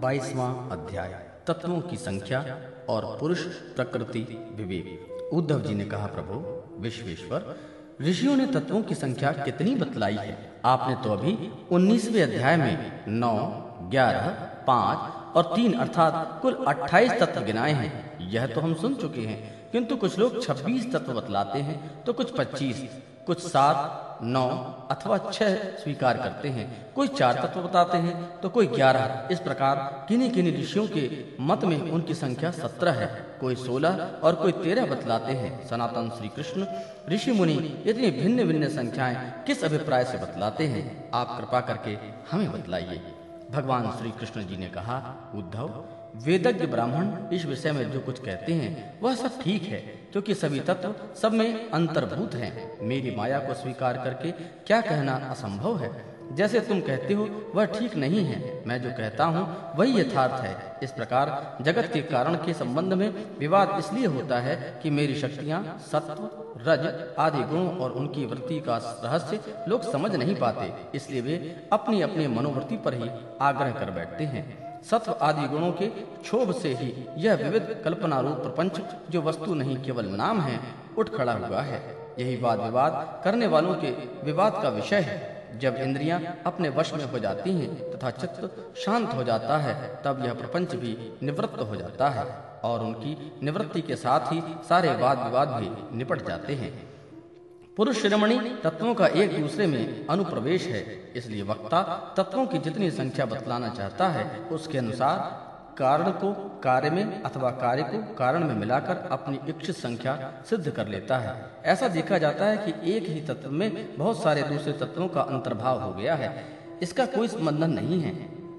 बाईसवां अध्याय। तत्वों की संख्या और पुरुष प्रकृति विवेक। उद्धव जी ने कहा प्रभु विश्वेश्वर ऋषियों ने तत्वों की संख्या कितनी बतलाई है? आपने तो अभी 19वें अध्याय में 9, 11, 5 और 3 अर्थात कुल 28 तत्व गिनाए हैं। यह तो हम सुन चुके हैं किंतु कुछ लोग 26 तत्व बतलाते हैं तो कुछ 25 कुछ सात नौ अथवा छह स्वीकार करते हैं। कोई चार तत्व बताते हैं तो कोई ग्यारह। इस प्रकार किन्हीं किन्हीं ऋषियों के मत में उनकी संख्या सत्रह है। कोई सोलह और कोई तेरह बतलाते हैं। सनातन श्री कृष्ण ऋषि मुनि, इतनी भिन्न भिन्न संख्याएँ किस अभिप्राय से बतलाते हैं? आप कृपा करके हमें बतलाइए। भगवान श्री कृष्ण जी ने कहा, उद्धव वेदज्ञ ब्राह्मण इस विषय में जो कुछ कहते हैं, वह सब ठीक है, क्योंकि सभी तत्व सब में अंतर्भूत हैं। मेरी माया को स्वीकार करके क्या कहना असंभव है? जैसे तुम कहते हो, वह ठीक नहीं है। मैं जो कहता हूँ, वही यथार्थ है। इस प्रकार जगत के कारण के संबंध में विवाद इसलिए होता है कि मेरी शक्तियाँ सत्व, रज, आदि गुणों और उनकी वृत्ति का रहस्य लोग समझ नहीं पाते। इसलिए वे अपनी अपनी मनोवृत्ति पर ही आग्रह कर बैठते हैं। सत्व आदि गुणों के क्षोभ से ही यह विविध कल्पना रूप प्रपंच, जो वस्तु नहीं केवल नाम है, उठ खड़ा हुआ है। यही वाद विवाद करने वालों के विवाद का विषय है। जब इंद्रियाँ अपने वश में हो जाती हैं तथा चित्त शांत हो जाता है, तब यह प्रपंच भी निवृत्त हो जाता है और उनकी निवृत्ति के साथ ही सारे वाद विवाद भी निपट जाते हैं। पुरुष शिरोमणि तत्वों का एक दूसरे में अनुप्रवेश है, इसलिए वक्ता तत्वों की जितनी संख्या बतलाना चाहता है, उसके अनुसार कारण को कार्य में अथवा कार्य को कारण में मिलाकर अपनी इच्छित संख्या सिद्ध कर लेता है। ऐसा देखा जाता है कि एक ही तत्व में बहुत सारे दूसरे तत्वों का अंतर्भाव हो गया है। इसका कोई संबंधन नहीं है।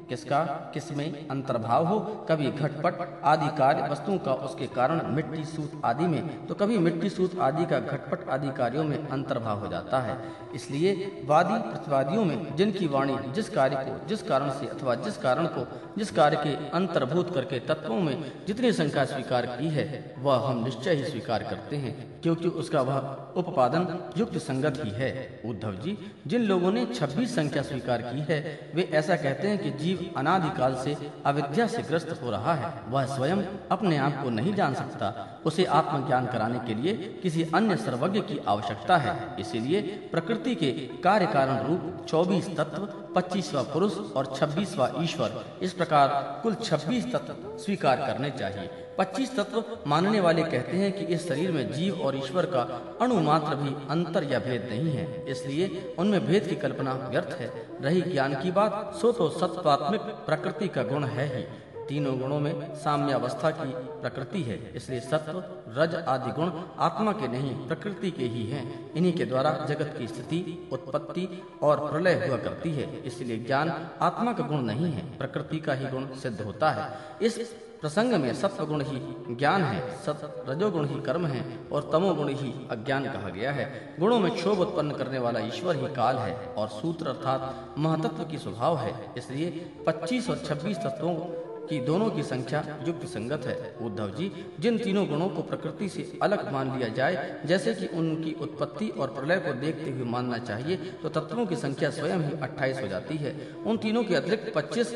किसका? किसमें अंतर्भाव हो? कभी घटपट आदि कार्य वस्तुओं का उसके कारण मिट्टी सूत आदि में तो कभी मिट्टी सूत आदि का घटपट आदि कार्यों में अंतर्भाव हो जाता है। इसलिए वादी प्रतिवादियों में जिनकी वाणी जिस कार्य को, जिस कारण से अथवा जिस कारण को, जिस कार्य के अंतर्भूत करके तत्वों में जितनी संख्या स्वीकार की है, वह हम निश्चय ही स्वीकार करते हैं, क्योंकि उसका वह उपादन युक्त संगत ही है। उद्धव जी, जिन लोगों ने 26 संख्या स्वीकार की है, वे ऐसा कहते हैं कि जीव अनादिकाल से अविद्या से ग्रस्त हो रहा है। वह स्वयं अपने आप को नहीं जान सकता। उसे आत्मज्ञान कराने के लिए किसी अन्य सर्वज्ञ की आवश्यकता है। इसीलिए प्रकृति के कार्य कारण रूप चौबीस तत्व, पच्चीसवा पुरुष और छब्बीसवा ईश्वर, इस प्रकार कुल छब्बीस तत्व स्वीकार करने चाहिए। पच्चीस तत्व मानने वाले कहते हैं कि इस शरीर में जीव और ईश्वर का अणु मात्र भी अंतर या भेद नहीं है। इसलिए उनमें भेद की कल्पना व्यर्थ है। रही ज्ञान की बात, सो तो सत्वात्मिक प्रकृति का गुण है ही। तीनों गुणों में साम्यावस्था की प्रकृति है। इसलिए सत्व, रज आदि गुण आत्मा के नहीं, प्रकृति के ही हैं। इन्हीं के द्वारा जगत की स्थिति, उत्पत्ति और प्रलय हुआ करती है। इसलिए ज्ञान आत्मा का गुण नहीं है, प्रकृति का ही गुण सिद्ध होता है। इस प्रसंग में सत्व गुण ही ज्ञान है, सत रजोगुण ही कर्म है और तमोगुण ही अज्ञान कहा गया है। गुणों में क्षोभ उत्पन्न करने वाला ईश्वर ही काल है और सूत्र अर्थात महतत्व की स्वभाव है। इसलिए 25 और 26 तत्वों की दोनों की संख्या युक्त संगत है, उद्धव जी, जिन तीनों गुणों को प्रकृति से अलग मान लिया जाए, जैसे कि उनकी उत्पत्ति और प्रलय को देखते हुए मानना चाहिए तो तत्वों की संख्या स्वयं ही 28 हो जाती है। उन तीनों के अतिरिक्त 25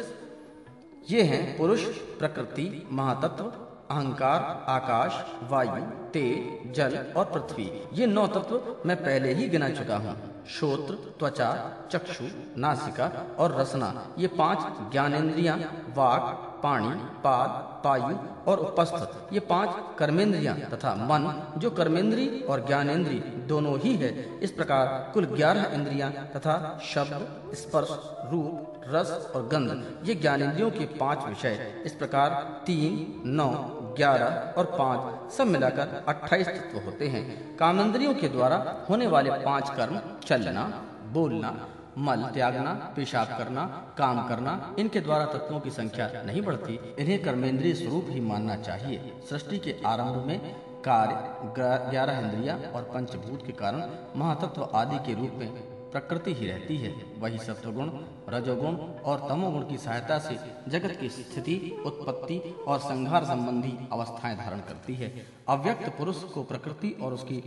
ये हैं, पुरुष, प्रकृति, महातत्व, अहंकार, आकाश, वायु, तेज, जल और पृथ्वी। ये नौ तत्व मैं पहले ही गिना चुका हूँ। श्रोत्र, त्वचा, चक्षु, नासिका और रसना। ये पाँच ज्ञानेन्द्रिया, वाक पाणी, पाद, पायु और उपस्थ ये पाँच कर्मेंद्रियाँ तथा मन, जो कर्मेंद्री और ज्ञानेन्द्री दोनों ही है। इस प्रकार कुल ग्यारह इंद्रियाँ तथा शब्द, स्पर्श, रूप, रस और गंध, ये ज्ञानेन्द्रियों के पाँच विषय इस प्रकार तीन, नौ, ग्यारह और पाँच सब मिलाकर अट्ठाईस तत्व होते हैं। कामेंद्रियों के द्वारा होने वाले पाँच कर्म, चलना, बोलना मल त्यागना, पेशाब करना, काम करना, इनके द्वारा तत्वों की संख्या नहीं बढ़ती। इन्हें कर्मेंद्रीय स्वरूप ही मानना चाहिए। सृष्टि के आरंभ में कार्य ग्यारह इंद्रिया और पंचभूत के कारण महातत्व आदि के रूप में प्रकृति ही रहती है। वही सत्वगुण, रजोगुण और तमोगुण की सहायता से जगत की स्थिति, उत्पत्ति और संहार संबंधी अवस्थाएँ धारण करती है। अव्यक्त पुरुष को प्रकृति और उसकी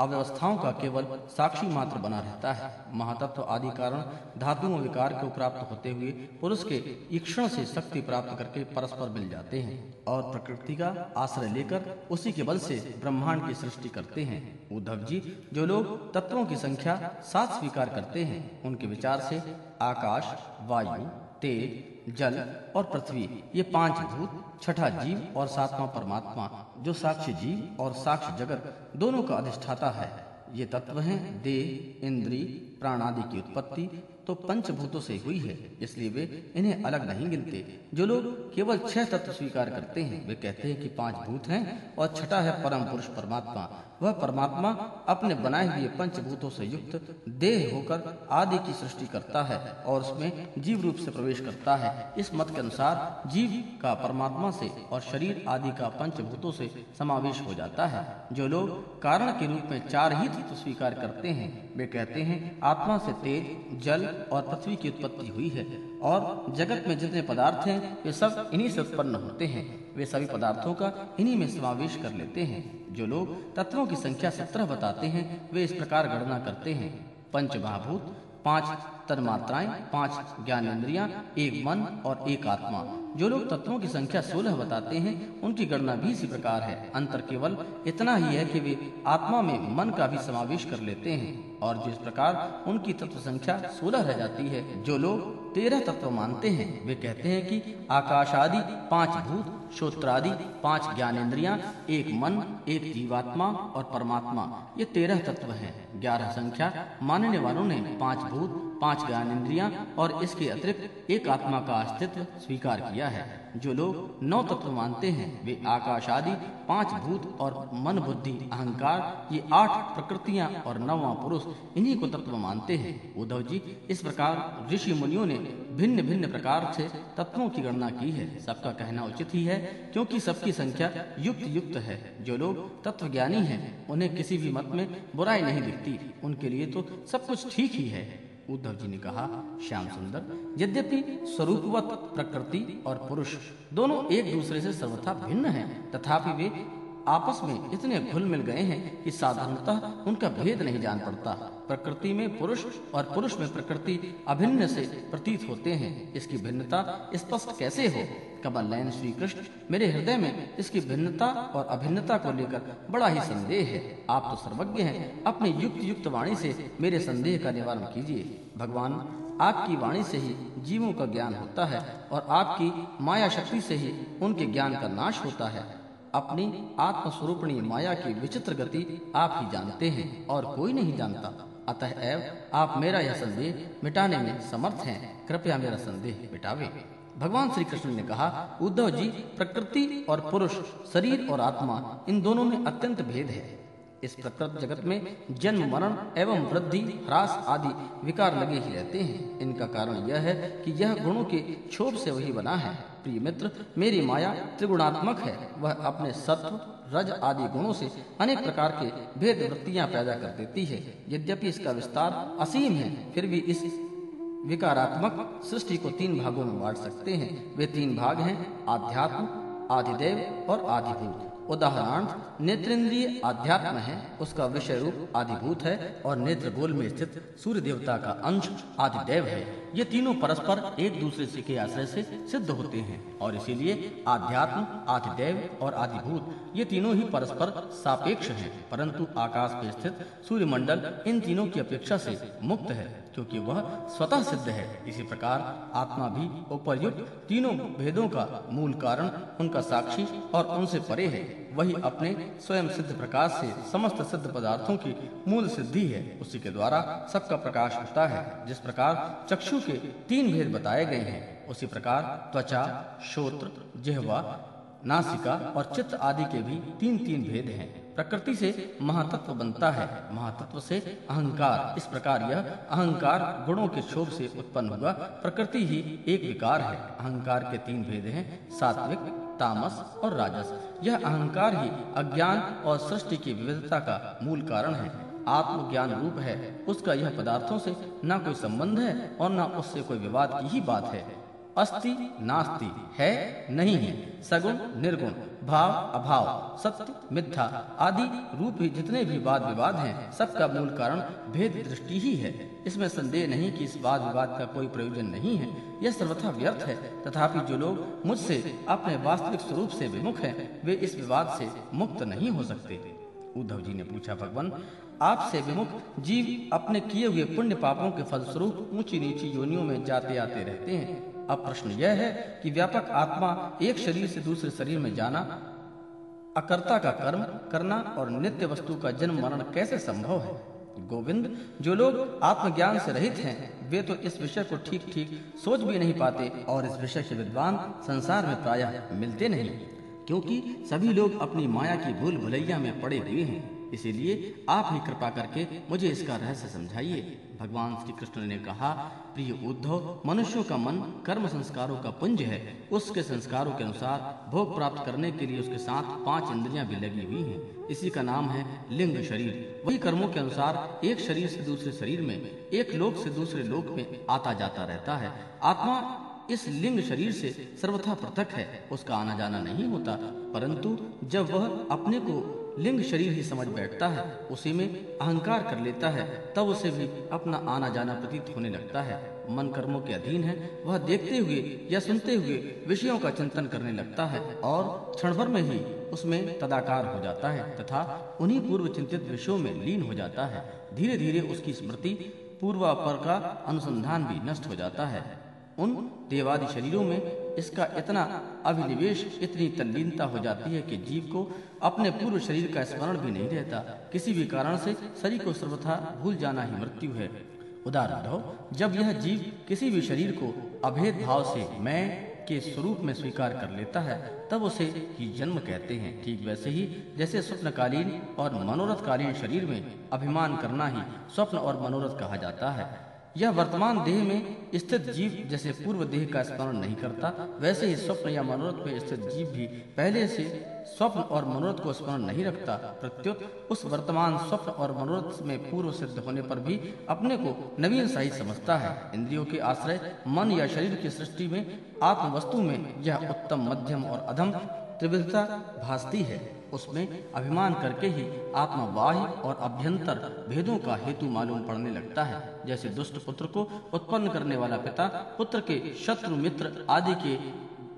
अव्यवस्थाओं का केवल साक्षी मात्र बना रहता है। महातत्व आदि कारण धातुओं विकार को प्राप्त होते हुए पुरुष के ईक्षण से शक्ति प्राप्त करके परस्पर मिल जाते हैं और प्रकृति का आश्रय लेकर उसी के बल से ब्रह्मांड की सृष्टि करते हैं। उद्धव जी, जो लोग तत्वों की संख्या सात स्वीकार करते हैं, उनके विचार से आकाश, वायु, तेज जल और पृथ्वी, ये पाँच भूत, छठा जीव और सातवां परमात्मा, जो साक्ष्य जीव और साक्ष्य जगत दोनों का अधिष्ठाता है। ये तत्व हैं देह इंद्री प्राण आदि की उत्पत्ति तो पंचभूतों से हुई है, इसलिए वे इन्हें अलग नहीं गिनते। जो लोग केवल छह तत्व स्वीकार करते हैं, वे कहते हैं कि पाँच भूत हैं और छठा है परम पुरुष परमात्मा। वह परमात्मा अपने बनाए हुए पंचभूतों से युक्त देह होकर आदि की सृष्टि करता है और उसमें जीव रूप से प्रवेश करता है। इस मत के अनुसार जीव का परमात्मा से और शरीर आदि का पंचभूतों से समावेश हो जाता है। जो लोग कारण के रूप में चार ही तत्व स्वीकार करते हैं, वे कहते हैं, आत्मा से तेज, जल और पृथ्वी की उत्पत्ति हुई है और जगत में जितने पदार्थ हैं, वे सब इन्हीं से उत्पन्न होते हैं। वे सभी पदार्थों का इन्हीं में समावेश कर लेते हैं। जो लोग तत्वों की संख्या सत्रह बताते हैं, वे इस प्रकार गणना करते हैं। पंच महाभूत पाँच तन्मात्राएँ पाँच ज्ञान इंद्रिया, एक मन और एक आत्मा। जो लोग तत्वों की संख्या सोलह बताते हैं, उनकी गणना भी इसी प्रकार है। अंतर केवल इतना ही है कि वे आत्मा में मन का भी समावेश कर लेते हैं और जिस प्रकार उनकी तत्व संख्या सोलह रह जाती है, जो लोग तेरह तत्व मानते हैं, वे कहते हैं कि आकाश आदि पाँच भूत, श्रोत्रादि पाँच ज्ञानेन्द्रियाँ एक मन, एक जीवात्मा और परमात्मा। ये तेरह तत्व हैं। ग्यारह संख्या मानने वालों ने पाँच भूत पाँच ज्ञानेन्द्रियाँ और इसके अतिरिक्त एक आत्मा का अस्तित्व स्वीकार किया है। जो लोग नौ तत्व मानते हैं, वे आकाश आदि, पाँच भूत और मन बुद्धि, अहंकार, ये आठ प्रकृतियाँ और नवा पुरुष, इन्हीं को तत्व मानते हैं। उद्धव जी, इस प्रकार ऋषि मुनियों ने भिन्न भिन्न प्रकार से तत्वों की गणना की है। सबका कहना उचित ही है, क्योंकि सबकी संख्या युक्त युक्त है। जो लोग तत्व ज्ञानी हैं, उन्हें किसी भी मत में बुराई नहीं दिखती। उनके लिए तो सब कुछ ठीक ही है। उद्धव जी ने कहा, श्याम सुंदर, यद्यपि स्वरूपवत, प्रकृति और पुरुष दोनों एक दूसरे से सर्वथा भिन्न हैं, तथापि वे आपस में इतने घुल मिल गए हैं कि साधारणतः उनका भेद नहीं जान पड़ता। प्रकृति में पुरुष और पुरुष में प्रकृति अभिन्न से प्रतीत होते हैं। इसकी भिन्नता स्पष्ट कैसे हो? कमल नयन श्री कृष्ण मेरे हृदय में इसकी भिन्नता और अभिन्नता को लेकर बड़ा ही संदेह है। आप तो सर्वज्ञ हैं। अपनी युक्त युक्त वाणी से मेरे संदेह का निवारण कीजिए। भगवान, आपकी वाणी से ही जीवों का ज्ञान होता है और आपकी माया शक्ति से ही उनके ज्ञान का नाश होता है। अपनी आत्मस्वरूपणी माया की विचित्र गति आप ही जानते हैं और कोई नहीं जानता। अतः आप मेरा यह संदेह मिटाने में समर्थ हैं। कृपया मेरा संदेह मिटावे। भगवान श्री कृष्ण ने कहा, उद्धव जी, प्रकृति और पुरुष, शरीर और आत्मा, इन दोनों में अत्यंत भेद है। इस प्रकृत जगत में जन्म, मरण एवं वृद्धि, ह्रास आदि विकार लगे ही रहते हैं। इनका कारण यह है कि यह गुणों के क्षोभ से वही बना है। प्रिय मित्र, मेरी माया त्रिगुणात्मक है। वह अपने सत्व, रज आदि गुणों से अनेक प्रकार के भेद वृत्तियाँ पैदा कर देती है। यद्यपि इसका विस्तार असीम है, फिर भी इस विकारात्मक सृष्टि को तीन भागों में बांट सकते हैं। वे तीन भाग हैं, आध्यात्म, आदिदेव और आदिभूत। उदाहरण, नेत्रेंद्रिय अध्यात्म है, उसका विषय रूप आदिभूत है और नेत्र गोल में स्थित सूर्य देवता का अंश आदिदेव है। ये तीनों परस्पर एक दूसरे से के आश्रय से सिद्ध होते हैं और इसीलिए आध्यात्म, आदिदेव और आदिभूत, ये तीनों ही परस्पर सापेक्ष हैं, परंतु आकाश में स्थित सूर्य मंडल इन तीनों की अपेक्षा से मुक्त है। क्योंकि वह स्वतः सिद्ध है। इसी प्रकार आत्मा भी उपरयुक्त तीनों भेदों का मूल कारण उनका साक्षी और उनसे परे है। वही अपने स्वयं सिद्ध प्रकाश से समस्त सिद्ध पदार्थों की मूल सिद्धि है। उसी के द्वारा सबका प्रकाश होता है। जिस प्रकार चक्षु के तीन भेद बताए गए हैं, उसी प्रकार त्वचा, श्रोत्र, जिहवा, नासिका और चित्त आदि के भी तीन तीन भेद हैं। प्रकृति से महातत्व बनता है। महातत्व से अहंकार। इस प्रकार यह अहंकार गुणों के क्षोभ से उत्पन्न हुआ। प्रकृति ही एक विकार है। अहंकार के तीन भेद हैं, सात्विक, तामस और राजस। यह अहंकार ही अज्ञान और सृष्टि की विविधता का मूल कारण है। आत्मज्ञान रूप है। उसका यह पदार्थों से न कोई संबंध है और न उससे कोई विवाद की ही बात है। अस्ति, नास्ति, है, नहीं है। सगुण, निर्गुण, भाव, अभाव, सत्य, मिथ्या आदि रूप ही जितने भी वाद विवाद हैं, सबका मूल कारण भेद दृष्टि ही है। इसमें संदेह नहीं कि इस वाद विवाद का कोई प्रयोजन नहीं है। यह सर्वथा व्यर्थ है। तथापि जो लोग मुझसे अपने वास्तविक स्वरूप से विमुख हैं, वे इस विवाद से मुक्त नहीं हो सकते। उद्धव जी ने पूछा, भगवान आपसे विमुख जीव अपने किए हुए पुण्य पापों के फलस्वरूप ऊँची नीची योनियों में जाते आते रहते हैं। अब प्रश्न यह है कि व्यापक आत्मा एक शरीर से दूसरे शरीर में जाना, अकर्ता का कर्म करना और नित्य वस्तु का जन्म मरण कैसे संभव है? गोविंद, जो लोग आत्मज्ञान से रहित हैं, वे तो इस विषय को ठीक ठीक सोच भी नहीं पाते और इस विषय के विद्वान संसार में प्रायः मिलते नहीं, क्योंकि सभी लोग अपनी माया की भूल भुलैया में पड़े हुए हैं। इसीलिए आप ही कृपा करके मुझे इसका रहस्य समझाइए। भगवान श्री कृष्ण ने कहा, प्रिय उद्धव, मनुष्यों का मन कर्म संस्कारों का पुंज है। उसके संस्कारों के अनुसार भोग प्राप्त करने के लिए उसके साथ पाँच इंद्रियाँ भी लगी हुई हैं। इसी का नाम है लिंग शरीर। वही कर्मों के अनुसार एक शरीर से दूसरे शरीर में, एक लोक से दूसरे लोक में आता जाता रहता है। आत्मा इस लिंग शरीर से सर्वथा पृथक है, उसका आना जाना नहीं होता। परंतु जब वह अपने को लिंग शरीर ही समझ बैठता है, उसी में अहंकार कर लेता है, तब उसे भी अपना आना जाना प्रतीत होने लगता है। मन कर्मों के अधीन है, वह देखते हुए या सुनते हुए विषयों का चिंतन करने लगता है और क्षण भर में ही उसमें तदाकार हो जाता है तथा उन्हीं पूर्व चिंतित विषयों में लीन हो जाता है। धीरे धीरे उसकी स्मृति पूर्वापर का अनुसंधान भी नष्ट हो जाता है। उन देवादि शरीरों में इसका इतना अभिनिवेश इतनी तल्लीनता हो जाती है कि जीव को अपने पूर्व शरीर का स्मरण भी नहीं रहता। किसी भी कारण से शरीर को सर्वथा भूल जाना ही मृत्यु है। उदाहरण जब यह जीव किसी भी शरीर को अभेद भाव से मैं के स्वरूप में स्वीकार कर लेता है, तब उसे ही जन्म कहते हैं। ठीक वैसे ही, जैसे स्वप्नकालीन और मनोरथकालीन शरीर में अभिमान करना ही स्वप्न और मनोरथ कहा जाता है। यह वर्तमान देह में स्थित जीव जैसे पूर्व देह का स्मरण नहीं करता, वैसे ही स्वप्न या मनोरथ में स्थित जीव भी पहले से स्वप्न और मनोरथ को स्मरण नहीं रखता। प्रत्युत उस वर्तमान स्वप्न और मनोरथ में पूर्व सिद्ध होने पर भी अपने को नवीन सही समझता है। इंद्रियों के आश्रय, मन या शरीर की सृष्टि में आत्म वस्तु में यह उत्तम मध्यम और अधम त्रिविधता भासती है। उसमें अभिमान करके ही आत्मा बाह्य और अभ्यंतर भेदों का हेतु मालूम पड़ने लगता है। जैसे दुष्ट पुत्र को उत्पन्न करने वाला पिता, पुत्र के शत्रु मित्र आदि के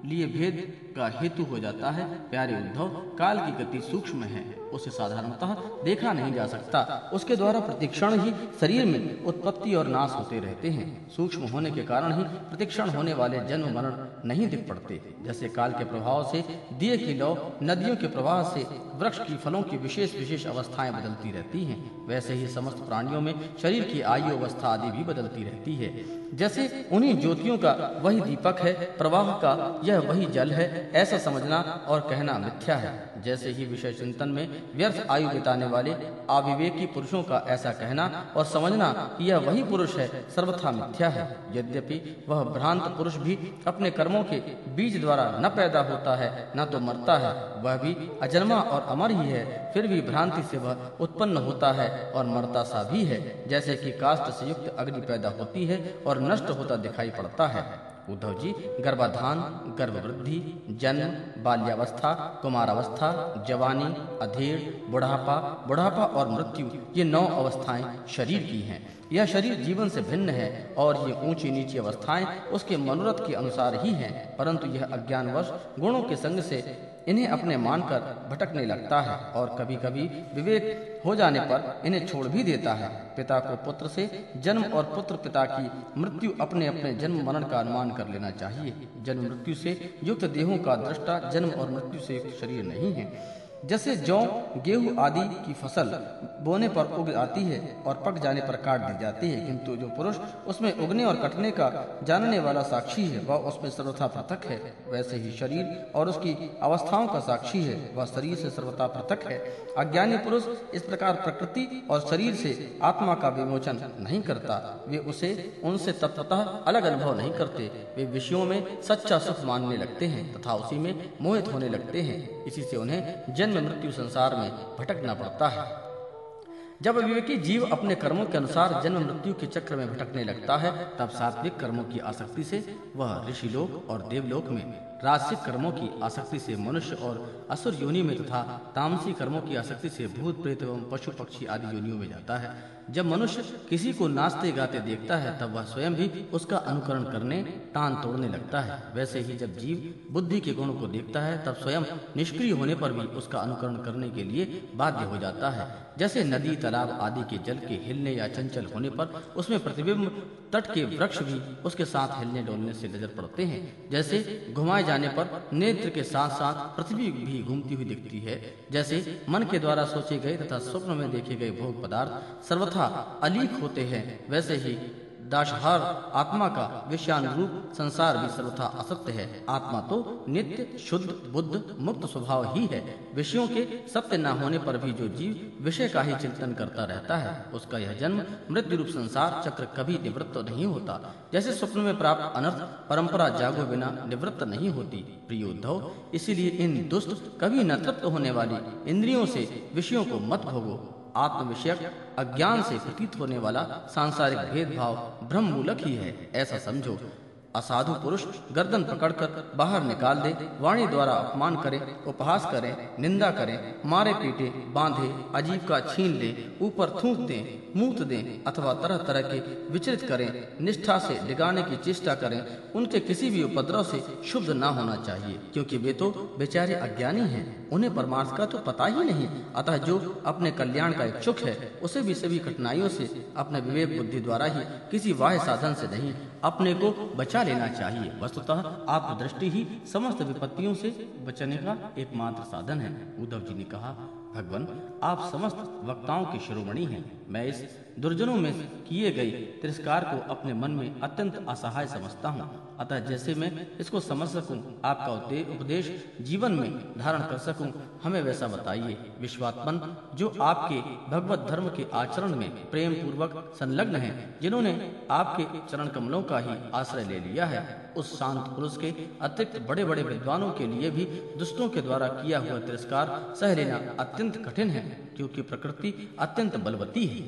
लिए भेद का हेतु हो जाता है। प्यारे उद्धव, काल की गति सूक्ष्म है। उसे साधारणतः देखा नहीं जा सकता। उसके द्वारा प्रतिक्षण ही शरीर में उत्पत्ति और नाश होते रहते हैं। सूक्ष्म होने के कारण ही प्रतिक्षण होने वाले जन्म मरण नहीं दिख पड़ते। जैसे काल के प्रभाव से, दिए की लौ, नदियों के प्रवाह से, वृक्ष की फलों की विशेष विशेष अवस्थाएँ बदलती रहती हैं। वैसे ही समस्त प्राणियों में शरीर की आयु अवस्था आदि भी बदलती रहती है। जैसे उन्हीं ज्योतियों का वही दीपक है, प्रवाह का यह वही जल है ऐसा समझना और कहना मिथ्या है। जैसे ही विषय चिंतन में व्यर्थ आयु बिताने वाले अविवेकी पुरुषों का ऐसा कहना और समझना कि यह वही पुरुष है, सर्वथा मिथ्या है। यद्यपि वह भ्रांत पुरुष भी अपने कर्मों के बीज द्वारा न पैदा होता है, न तो मरता है। वह भी अजन्मा और अमर ही है, फिर भी भ्रांति से वह उत्पन्न होता है और मरता सा भी है। जैसे कि काष्ट से युक्त अग्नि पैदा होती है और नष्ट होता दिखाई पड़ता है। उद्धव जी, गर्भाधान, गर्भवृद्धि, जन्म, बाल्यावस्था, कुमारावस्था, जवानी अधेड़ बुढ़ापा बुढ़ापा और मृत्यु, ये नौ अवस्थाएँ शरीर की हैं। यह शरीर जीवन से भिन्न है और ये ऊँची नीची अवस्थाएँ उसके मनोरथ के अनुसार ही हैं, परंतु यह अज्ञानवश गुणों के संग से इन्हें अपने मानकर भटकने लगता है और कभी कभी विवेक हो जाने पर इन्हें छोड़ भी देता है। पिता को पुत्र से जन्म और पुत्र पिता की मृत्यु अपने अपने जन्म मरण का अनुमान कर लेना चाहिए। जन्म मृत्यु से युक्त देहों का दृष्टा जन्म और मृत्यु से युक्त शरीर नहीं है। जैसे जौ गेहूँ आदि की फ़सल बोने पर उग आती है और पक जाने पर काट दी जाती है। किंतु जो पुरुष उसमें उगने और कटने का जानने वाला साक्षी है। वह उसमें सर्वथा पृथक है। वैसे ही शरीर और उसकी अवस्थाओं का साक्षी है वह शरीर से सर्वथा पृथक है। अज्ञानी पुरुष इस प्रकार प्रकृति और शरीर से आत्मा का विमोचन नहीं करता। वे उसे उनसे तत्वतः अलग अनुभव नहीं करते। वे विषयों में सच्चा सुख मानने लगते हैं तथा उसी में मोहित होने लगते हैं। इसी से उन्हें जन्म मृत्यु संसार में भटकना पड़ता है। जब विवेकी जीव अपने कर्मों के अनुसार जन्म मृत्यु के चक्र में भटकने लगता है, तब सात्विक कर्मों की आसक्ति से वह ऋषि लोक और देवलोक में, राजसिक कर्मों की आसक्ति से मनुष्य और असुर योनि में तथा तामसी कर्मों की आसक्ति से भूत, प्रेत एवं पशु पक्षी आदि योनियों में जाता है। जब मनुष्य किसी को नाचते गाते देखता है, तब वह स्वयं भी उसका अनुकरण करने, तान तोड़ने लगता है। वैसे ही जब जीव बुद्धि के गुणों को देखता है, तब स्वयं निष्क्रिय होने पर भी उसका अनुकरण करने के लिए बाध्य हो जाता है। जैसे नदी, तालाब आदि के जल के हिलने या चंचल होने पर उसमें प्रतिबिंब, तट के वृक्ष भी उसके साथ हिलने डोलने से नज़र पड़ते हैं। जैसे घुमाए जाने पर नेत्र के साथ साथ पृथ्वी भी घूमती हुई दिखती है। जैसे मन के द्वारा सोचे गए तथा स्वप्न में देखे गए भोग पदार्थ सर्वथा अलीक होते हैं। वैसे ही दाशहार आत्मा का विषयानुरूप संसार भी सर्वथा असत्य है। आत्मा तो नित्य, शुद्ध, बुद्ध, मुक्त स्वभाव ही है। विषयों के सत्य न होने पर भी जो जीव विषय का ही चिंतन करता रहता है, उसका यह जन्म मृत्यु रूप संसार चक्र कभी निवृत्त नहीं होता। जैसे स्वप्न में प्राप्त अनर्थ परंपरा जागो बिना निवृत्त नहीं होती। प्रिय उद्धव, इसीलिए इन दुष्ट, कभी न तृप्त होने वाली इंद्रियों से विषयों को मत भोगो। आत्म विषयक अज्ञान से प्रतीत होने वाला सांसारिक भेदभाव ब्रह्म मूलक ही है, ऐसा समझो। असाधु पुरुष गर्दन पकड़कर बाहर निकाल दे, वाणी द्वारा अपमान करे, उपहास करे, निंदा करे, मारे पीटे, बांधे, अजीब का छीन ले, ऊपर थूक दे, मूत दे अथवा तरह तरह के विचलित करें, निष्ठा से डिगाने की चेष्टा करें, उनके किसी भी उपद्रव से शुभ न होना चाहिए, क्योंकि वे तो बेचारे अज्ञानी हैं, उन्हें परमार्थ का तो पता ही नहीं। अतः जो अपने कल्याण का इच्छुक है, उसे भी सभी कठिनाइयों से अपने विवेक बुद्धि द्वारा ही किसी वाह्य साधन से नहीं अपने को बचा लेना चाहिए। वस्तुतः आप दृष्टि ही समस्त विपत्तियों से बचने का एकमात्र साधन है। उद्धव जी ने कहा भगवान, आप समस्त वक्ताओं के शिरोमणि हैं। मैं इस दुर्जनों में किए गए तिरस्कार को अपने मन में अत्यंत असहाय समझता हूँ। अतः जैसे मैं इसको समझ सकूँ, आपका उपदेश जीवन में धारण कर सकूँ, हमें वैसा बताइए, विश्वात्मन, जो आपके भगवत धर्म के आचरण में प्रेम पूर्वक संलग्न हैं, जिन्होंने आपके चरण कमलों का ही आश्रय ले लिया है, उस शांत पुरुष के अतिरिक्त बड़े बड़े विद्वानों के लिए भी दुष्टों के द्वारा किया हुआ तिरस्कार सह लेना अत्यंत कठिन है क्योंकि प्रकृति अत्यंत बलवती है।